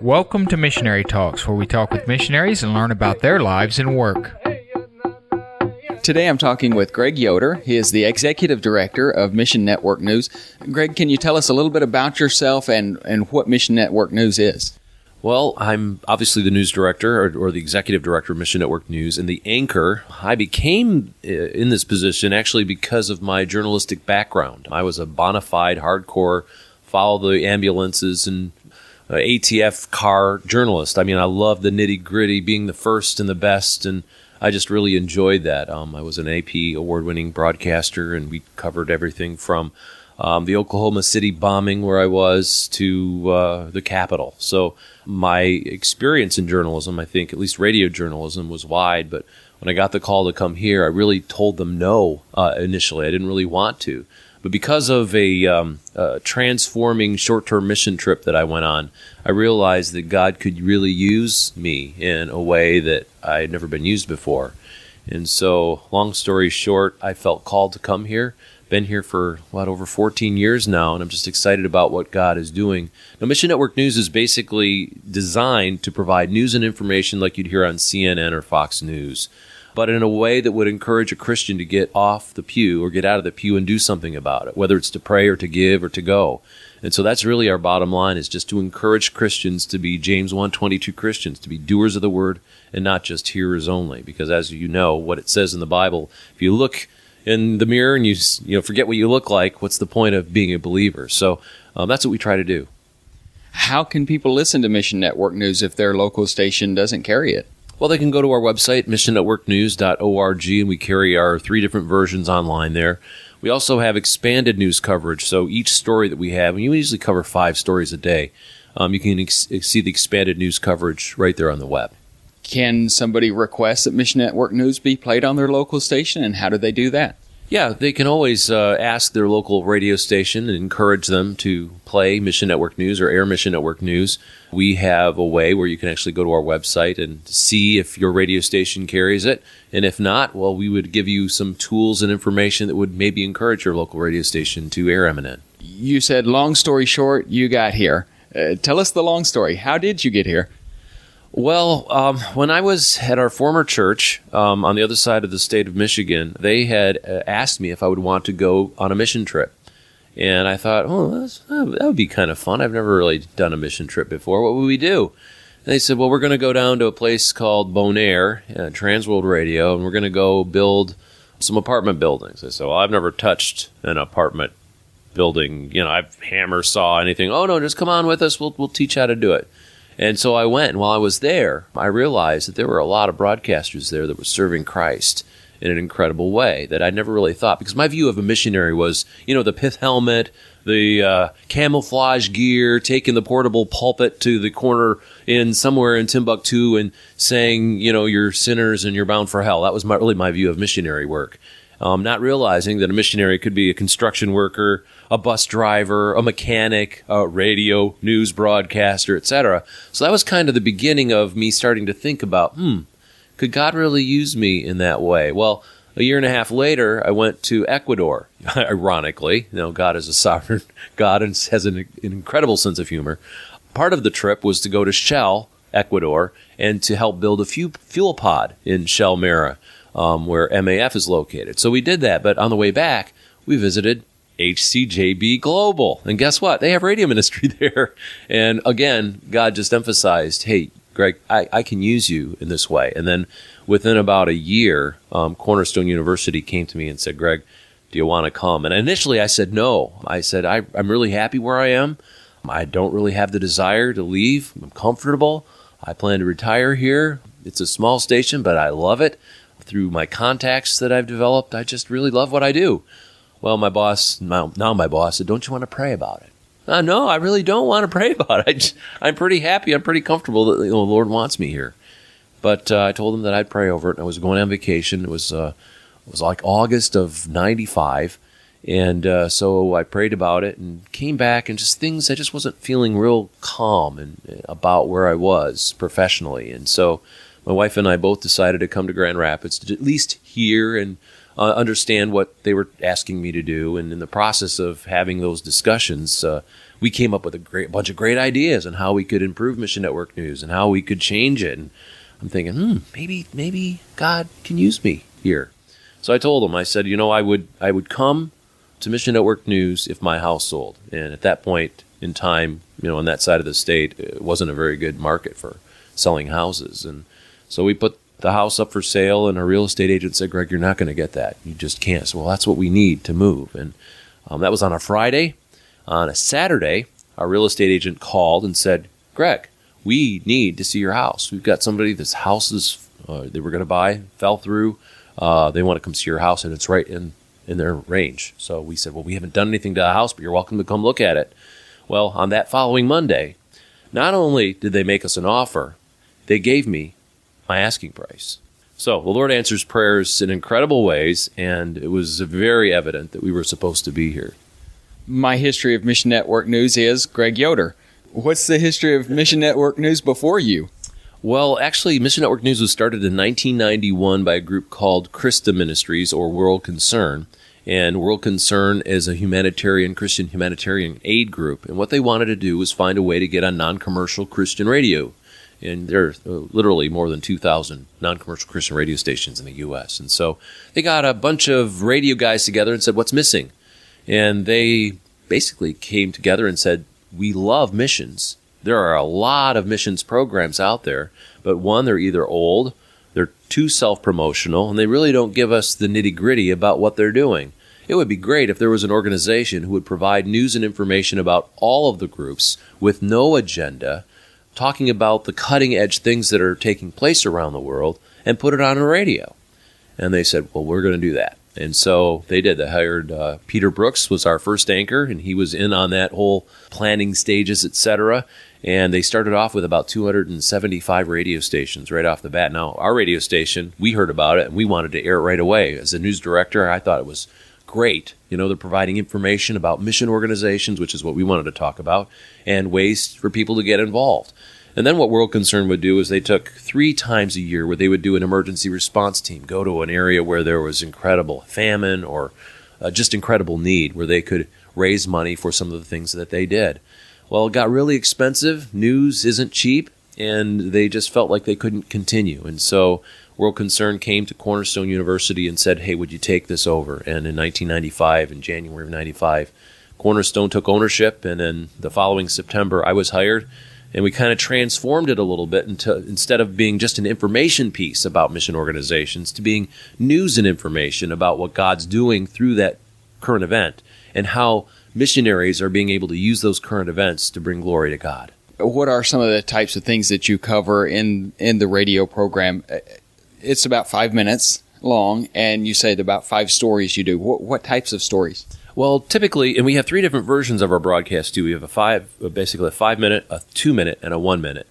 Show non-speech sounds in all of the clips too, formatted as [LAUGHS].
Welcome to Missionary Talks, where we talk with missionaries and learn about their lives and work. Today I'm talking with Greg Yoder. He is the Executive Director of Mission Network News. Greg, can you tell us a little bit about yourself and, and what Mission Network News is? Well, I'm obviously the news director or, or, the executive director of Mission Network News and the anchor. I became uh, in this position actually because of my journalistic background. I was a bona fide, hardcore, follow the ambulances and ATF car journalist. I mean, I love the nitty gritty, being the first and the best, and I just really enjoyed that. Um, I was an AP award winning broadcaster, and we covered everything from um, the Oklahoma City bombing, where I was, to uh, the Capitol. So my experience in journalism, I think, at least radio journalism, was wide. But when I got the call to come here, I really told them no uh, initially. I didn't really want to. But because of a, um, a transforming short term mission trip that I went on, I realized that God could really use me in a way that I had never been used before. And so, long story short, I felt called to come here. Been here for what over 14 years now, and I'm just excited about what God is doing. Now, Mission Network News is basically designed to provide news and information like you'd hear on CNN or Fox News but in a way that would encourage a Christian to get off the pew or get out of the pew and do something about it, whether it's to pray or to give or to go. And so that's really our bottom line is just to encourage Christians to be James 1:22 Christians, to be doers of the word and not just hearers only because as you know what it says in the Bible, if you look in the mirror and you you know forget what you look like, what's the point of being a believer? So um, that's what we try to do. How can people listen to Mission Network News if their local station doesn't carry it? Well, they can go to our website, missionnetworknews.org, and we carry our three different versions online there. We also have expanded news coverage. So each story that we have, and you usually cover five stories a day, um, you can ex- see the expanded news coverage right there on the web. Can somebody request that Mission Network News be played on their local station, and how do they do that? Yeah, they can always uh, ask their local radio station and encourage them to play Mission Network News or air Mission Network News. We have a way where you can actually go to our website and see if your radio station carries it. And if not, well, we would give you some tools and information that would maybe encourage your local radio station to air MNN. You said, long story short, you got here. Uh, tell us the long story. How did you get here? Well, um, when I was at our former church um, on the other side of the state of Michigan, they had uh, asked me if I would want to go on a mission trip. And I thought, oh, that would be kind of fun. I've never really done a mission trip before. What would we do? And they said, well, we're going to go down to a place called Bonaire, uh, Trans World Radio, and we're going to go build some apartment buildings. I said, well, I've never touched an apartment building. You know, I've hammer saw anything. Oh, no, just come on with us. We'll, we'll teach how to do it. And so I went, and while I was there, I realized that there were a lot of broadcasters there that were serving Christ in an incredible way that I never really thought. Because my view of a missionary was, you know, the pith helmet, the uh, camouflage gear, taking the portable pulpit to the corner in somewhere in Timbuktu and saying, you know, you're sinners and you're bound for hell. That was my, really my view of missionary work. Um, not realizing that a missionary could be a construction worker, a bus driver, a mechanic, a radio news broadcaster, etc. So that was kind of the beginning of me starting to think about, hmm, could God really use me in that way? Well, a year and a half later, I went to Ecuador. [LAUGHS] Ironically, you know, God is a sovereign [LAUGHS] God and has an, an incredible sense of humor. Part of the trip was to go to Shell, Ecuador, and to help build a few fuel pod in Shell Mera, um, where MAF is located. So we did that, but on the way back, we visited HCJB Global. And guess what? They have radio [LAUGHS] ministry there. And again, God just emphasized, hey, Greg, I, I can use you in this way. And then within about a year, um, Cornerstone University came to me and said, Greg, do you want to come? And initially I said no. I said, I, I'm really happy where I am. I don't really have the desire to leave. I'm comfortable. I plan to retire here. It's a small station, but I love it. Through my contacts that I've developed, I just really love what I do. Well, my boss, now, my boss said, Don't you want to pray about it? Uh, no, I really don't want to [LAUGHS] pray about it. I am pretty happy. I'm pretty comfortable that you know, the Lord wants me here. But uh, I told him that I'd pray over it. I was going on vacation. It was uh, it was like August of '95, and uh, so I prayed about it and came back and just things I just wasn't feeling real calm and uh, about where I was professionally. And so my wife and I both decided to come to Grand Rapids to at least hear and uh, understand what they were asking me to do. And in the process of having those discussions, uh, we came up with a great bunch of great ideas on how we could improve Mission Network News and how we could change it. And I'm thinking, hmm, maybe maybe God can use me here. So I told him, I said, you know, I would I would come to Mission Network News if my house sold. And at that point in time, you know, on that side of the state, it wasn't a very good market for selling houses. And so we put the house up for sale, and a real estate agent said, Greg, you're not going to get that. You just can't. So, well, that's what we need to move. And um, that was on a Friday. On a Saturday, our real estate agent called and said, Greg, we need to see your house. We've got somebody, this house is, uh, they were going to buy, fell through. Uh, they want to come see your house, and it's right in, in their range. So we said, Well, we haven't done anything to the house, but you're welcome to come look at it. Well, on that following Monday, not only did they make us an offer, they gave me my asking price. So the Lord answers prayers in incredible ways, and it was very evident that we were supposed to be here. My history of Mission Network News is Greg Yoder. What's the history of Mission Network News before you? Well, actually, Mission Network News was started in 1991 by a group called CRISTA Ministries or World Concern. And World Concern is a humanitarian, Christian humanitarian aid group. And what they wanted to do was find a way to get on non commercial Christian radio and there are uh, literally more than 2,000 non-commercial Christian radio stations in the U.S. And so they got a bunch of radio guys together and said, "What's missing?" And they basically came together and said, "We love missions. There are a lot of missions programs out there, but one, they're either old, they're too self-promotional, and they really don't give us the nitty-gritty about what they're doing." It would be great if there was an organization who would provide news and information about all of the groups with no agenda talking about the cutting edge things that are taking place around the world and put it on a radio. And they said, well, we're going to do that. And so they did. They hired uh, Peter Brooks was our first anchor, and he was in on that whole planning stages, etc. And they started off with about 275 radio stations right off the bat. Now, our radio station, we heard about it and we wanted to air it right away. As a news director, I thought it was great. You know, they're providing information about mission organizations, which is what we wanted to talk about, and ways for people to get involved. And then what World Concern would do is they took three times a year where they would do an emergency response team, go to an area where there was incredible famine or uh, just incredible need, where they could raise money for some of the things that they did. Well, it got really expensive. News isn't cheap, and they just felt like they couldn't continue. And so World Concern came to Cornerstone University and said, "Hey, would you take this over?" And in 1995, in January of '95, Cornerstone took ownership, and then the following September, I was hired, and we kind of transformed it a little bit into instead of being just an information piece about mission organizations to being news and information about what God's doing through that current event and how missionaries are being able to use those current events to bring glory to God. What are some of the types of things that you cover in in the radio program? It's about five minutes long, and you said about five stories you do. What, what types of stories? Well, typically, and we have three different versions of our broadcast too. We have a five, basically a five minute, a two minute, and a one minute.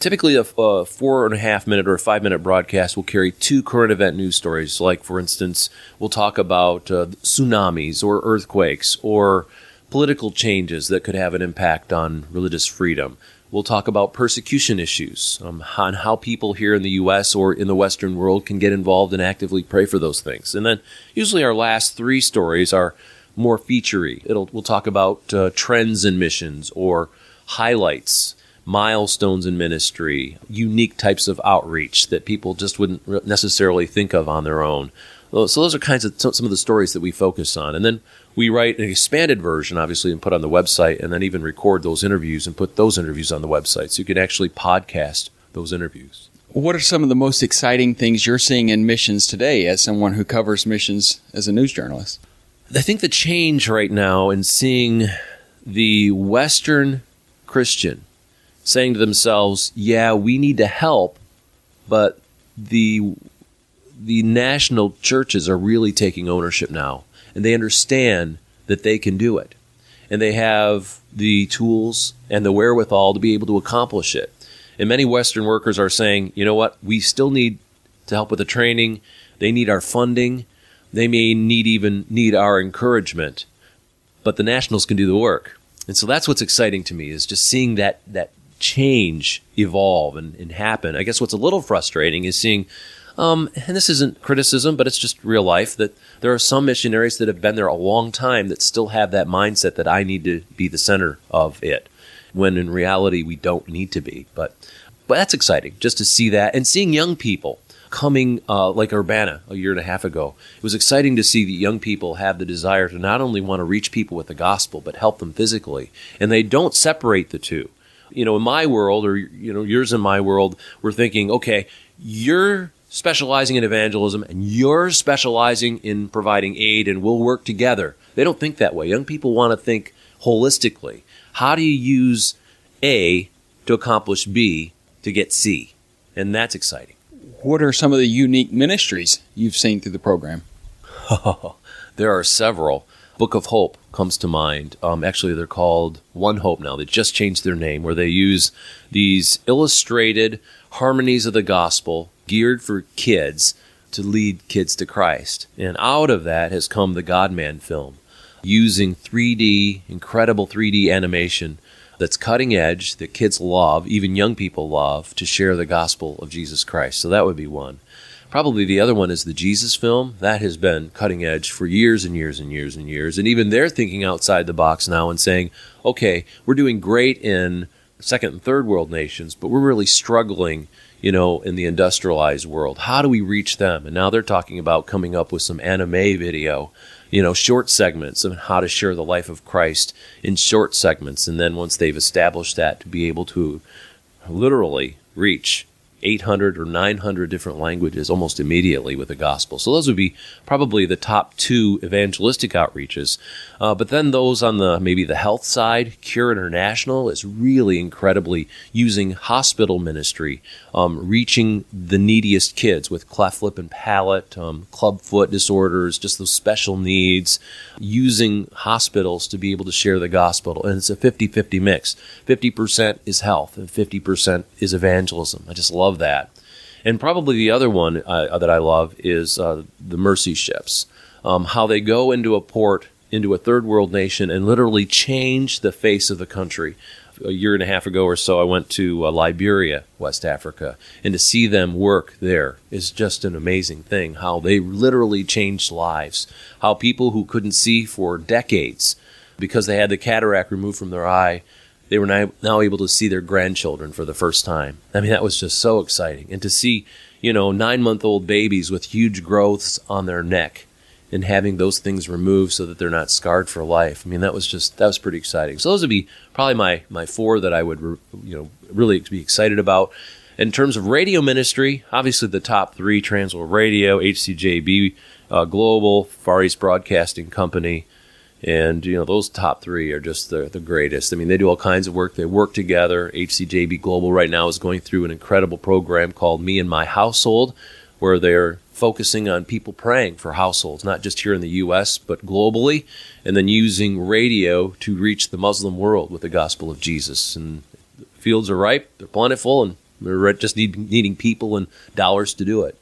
Typically, a, a four and a half minute or a five minute broadcast will carry two current event news stories. Like, for instance, we'll talk about uh, tsunamis or earthquakes or political changes that could have an impact on religious freedom. We'll talk about persecution issues, um, on how people here in the U.S. or in the Western world can get involved and actively pray for those things. And then usually our last three stories are more featurey. It'll we'll talk about uh, trends in missions or highlights, milestones in ministry, unique types of outreach that people just wouldn't necessarily think of on their own. So those are kinds of some of the stories that we focus on, and then we write an expanded version, obviously, and put on the website, and then even record those interviews and put those interviews on the website. So you can actually podcast those interviews. What are some of the most exciting things you're seeing in missions today as someone who covers missions as a news journalist? I think the change right now in seeing the Western Christian saying to themselves, yeah, we need to help, but the the national churches are really taking ownership now and they understand that they can do it. And they have the tools and the wherewithal to be able to accomplish it. And many Western workers are saying, you know what, we still need to help with the training. They need our funding. They may need even need our encouragement. But the nationals can do the work. And so that's what's exciting to me is just seeing that that change evolve and, and happen. I guess what's a little frustrating is seeing Um, and this isn't criticism, but it's just real life that there are some missionaries that have been there a long time that still have that mindset that I need to be the center of it, when in reality we don't need to be. But but that's exciting just to see that and seeing young people coming uh, like Urbana a year and a half ago. It was exciting to see that young people have the desire to not only want to reach people with the gospel, but help them physically. And they don't separate the two. You know, in my world, or, you know, yours in my world, we're thinking, okay, you're specializing in evangelism and you're specializing in providing aid and we'll work together. They don't think that way. Young people want to think holistically. How do you use A to accomplish B to get C? And that's exciting. What are some of the unique ministries you've seen through the program? [LAUGHS] there are several. Book of Hope comes to mind. Um, actually, they're called One Hope now. They just changed their name, where they use these illustrated harmonies of the gospel geared for kids to lead kids to Christ. And out of that has come the God Man film, using 3D, incredible 3D animation that's cutting edge, that kids love, even young people love, to share the gospel of Jesus Christ. So that would be one. Probably the other one is the Jesus film. That has been cutting edge for years and years and years and years. And even they're thinking outside the box now and saying, okay, we're doing great in second and third world nations, but we're really struggling, you know, in the industrialized world. How do we reach them? And now they're talking about coming up with some anime video, you know, short segments of how to share the life of Christ in short segments. And then once they've established that, to be able to literally reach 800 or 900 different languages almost immediately with the gospel. So those would be probably the top two evangelistic outreaches. Uh, but then those on the maybe the health side, Cure International is really incredibly using hospital ministry, um, reaching the neediest kids with cleft lip and palate, um, club foot disorders, just those special needs, using hospitals to be able to share the gospel. And it's a 50 50 mix. 50% is health and 50% is evangelism. I just love that. And probably the other one uh, that I love is uh, the mercy ships. Um, how they go into a port, into a third world nation, and literally change the face of the country. A year and a half ago or so, I went to uh, Liberia, West Africa, and to see them work there is just an amazing thing. How they literally changed lives. How people who couldn't see for decades because they had the cataract removed from their eye they were now, able to see their grandchildren for the first time. I mean, that was just so exciting. And to see, you know, nine month old babies with huge growths on their neck and having those things removed so that they're not scarred for life. I mean, that was just, that was pretty exciting. So those would be probably my, my four that I would, you know, really be excited about. In terms of radio ministry, obviously the top three, Trans World Radio, HCJB uh, Global, Far East Broadcasting Company, and you know those top three are just the, the greatest. I mean, they do all kinds of work. They work together. HCJB Global right now is going through an incredible program called Me and My Household, where they're focusing on people praying for households, not just here in the U.S. but globally, and then using radio to reach the Muslim world with the gospel of Jesus. And fields are ripe; they're plentiful, and they're just need, needing people and dollars to do it.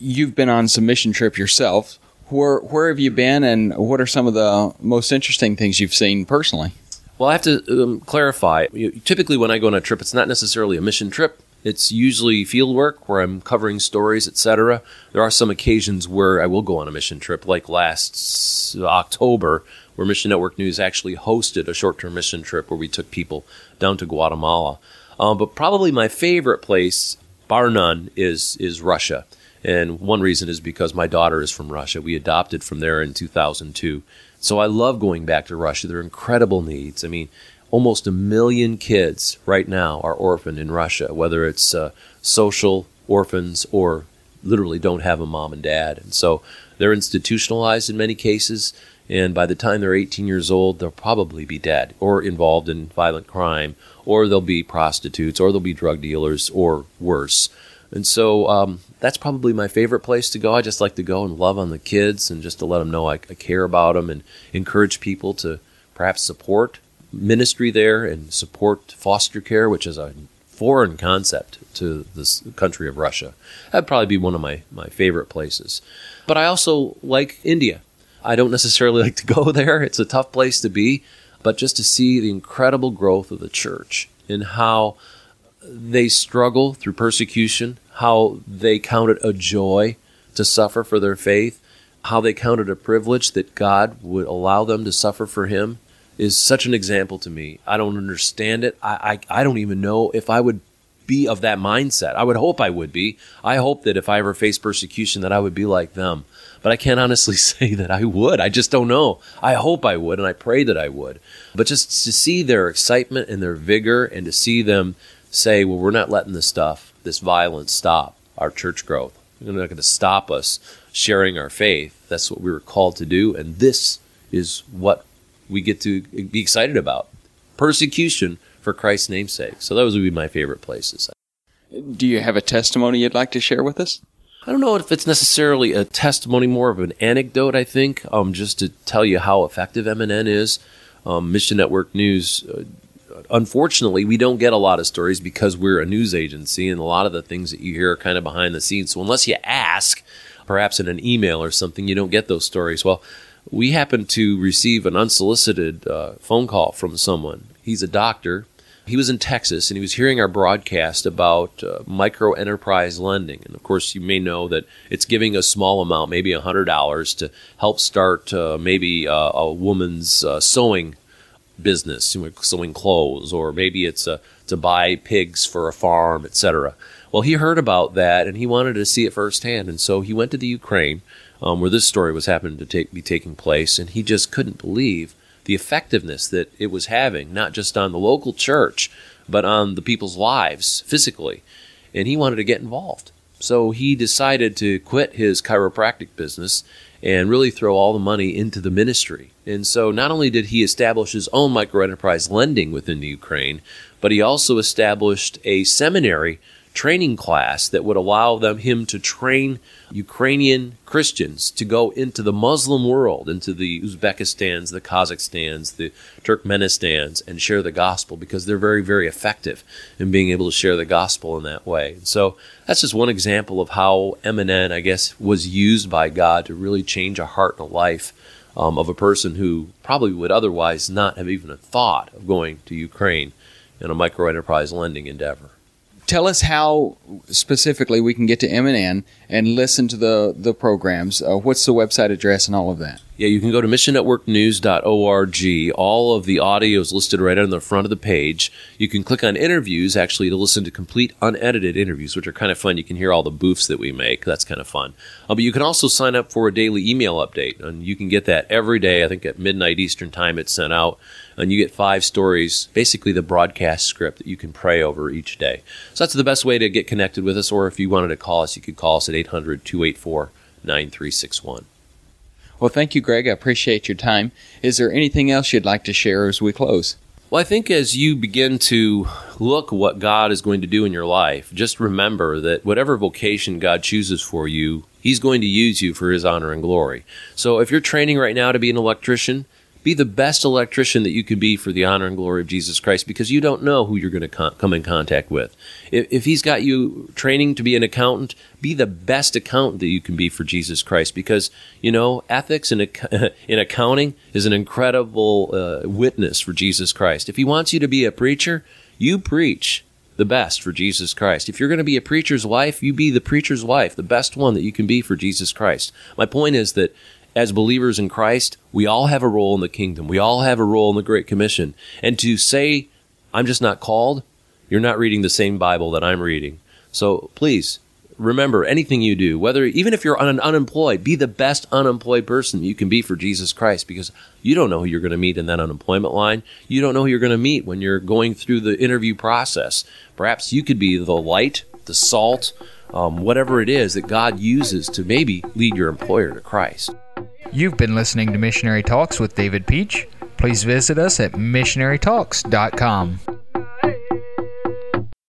You've been on some mission trip yourself where where have you been, and what are some of the most interesting things you've seen personally? Well, I have to um, clarify. Typically, when I go on a trip, it's not necessarily a mission trip. It's usually field work where I'm covering stories, etc. There are some occasions where I will go on a mission trip, like last October, where Mission Network News actually hosted a short-term mission trip where we took people down to Guatemala. Um, but probably my favorite place, bar none, is is Russia. And one reason is because my daughter is from Russia. We adopted from there in 2002. So I love going back to Russia. There are incredible needs. I mean, almost a million kids right now are orphaned in Russia, whether it's uh, social orphans or literally don't have a mom and dad. And so they're institutionalized in many cases. And by the time they're 18 years old, they'll probably be dead or involved in violent crime, or they'll be prostitutes, or they'll be drug dealers, or worse. And so um, that's probably my favorite place to go. I just like to go and love on the kids and just to let them know I, I care about them and encourage people to perhaps support ministry there and support foster care, which is a foreign concept to this country of Russia. That'd probably be one of my, my favorite places. But I also like India. I don't necessarily [LAUGHS] like to go there. It's a tough place to be, but just to see the incredible growth of the church and how they struggle through persecution, how they counted a joy to suffer for their faith, how they counted a privilege that God would allow them to suffer for Him, is such an example to me. I don't understand it. I, I, I don't even know if I would be of that mindset. I would hope I would be. I hope that if I ever face persecution, that I would be like them. But I can't honestly [LAUGHS] say that I would. I just don't know. I hope I would, and I pray that I would. But just to see their excitement and their vigor, and to see them say, "Well, we're not letting this stuff, this violence, stop our church growth. They're not going to stop us sharing our faith. That's what we were called to do, and this is what we get to be excited about. Persecution for Christ's namesake. So those would be my favorite places. Do you have a testimony you'd like to share with us? I don't know if it's necessarily a testimony, more of an anecdote, I think, um, just to tell you how effective MNN is. Um, Mission Network News, uh, unfortunately, we don't get a lot of stories because we're a news agency, and a lot of the things that you hear are kind of behind the scenes. So unless you ask, perhaps in an email or something, you don't get those stories. Well, we happened to receive an unsolicited uh, phone call from someone. He's a doctor. He was in Texas and he was hearing our broadcast about uh, micro enterprise lending. And of course, you may know that it's giving a small amount, maybe $100, to help start uh, maybe uh, a woman's uh, sewing business, you know, sewing clothes, or maybe it's uh, to buy pigs for a farm, etc. Well, he heard about that and he wanted to see it firsthand. And so he went to the Ukraine um, where this story was happening to take, be taking place, and he just couldn't believe the effectiveness that it was having, not just on the local church, but on the people's lives physically. And he wanted to get involved. So he decided to quit his chiropractic business and really throw all the money into the ministry. And so not only did he establish his own micro enterprise lending within the Ukraine, but he also established a seminary training class that would allow them him to train Ukrainian Christians to go into the Muslim world, into the Uzbekistans, the Kazakhstans, the Turkmenistans, and share the gospel because they're very, very effective in being able to share the gospel in that way. So that's just one example of how MNN, I guess, was used by God to really change a heart and a life um, of a person who probably would otherwise not have even thought of going to Ukraine in a micro enterprise lending endeavor tell us how specifically we can get to MNN and listen to the the programs. Uh, what's the website address and all of that? Yeah, you can go to missionnetworknews.org. All of the audio is listed right on the front of the page. You can click on interviews actually to listen to complete unedited interviews, which are kind of fun. You can hear all the boofs that we make. That's kind of fun. Uh, but you can also sign up for a daily email update, and you can get that every day. I think at midnight Eastern time it's sent out, and you get five stories, basically the broadcast script that you can pray over each day. So that's the best way to get connected with us, or if you wanted to call us, you could call us at 800 284 9361. Well, thank you, Greg. I appreciate your time. Is there anything else you'd like to share as we close? Well, I think as you begin to look what God is going to do in your life, just remember that whatever vocation God chooses for you, He's going to use you for His honor and glory. So if you're training right now to be an electrician, be the best electrician that you can be for the honor and glory of Jesus Christ because you don't know who you're going to con- come in contact with. If, if He's got you training to be an accountant, be the best accountant that you can be for Jesus Christ because, you know, ethics in, in [LAUGHS] accounting is an incredible uh, witness for Jesus Christ. If He wants you to be a preacher, you preach the best for Jesus Christ. If you're going to be a preacher's wife, you be the preacher's wife, the best one that you can be for Jesus Christ. My point is that as believers in Christ, we all have a role in the kingdom. We all have a role in the Great Commission. And to say, I'm just not called, you're not reading the same Bible that I'm reading. So please, remember anything you do, whether even if you're un- unemployed, be the best unemployed person you can be for Jesus Christ because you don't know who you're going to meet in that unemployment line. You don't know who you're going to meet when you're going through the interview process. Perhaps you could be the light, the salt, um, whatever it is that God uses to maybe lead your employer to Christ. You've been listening to Missionary Talks with David Peach. Please visit us at missionarytalks.com.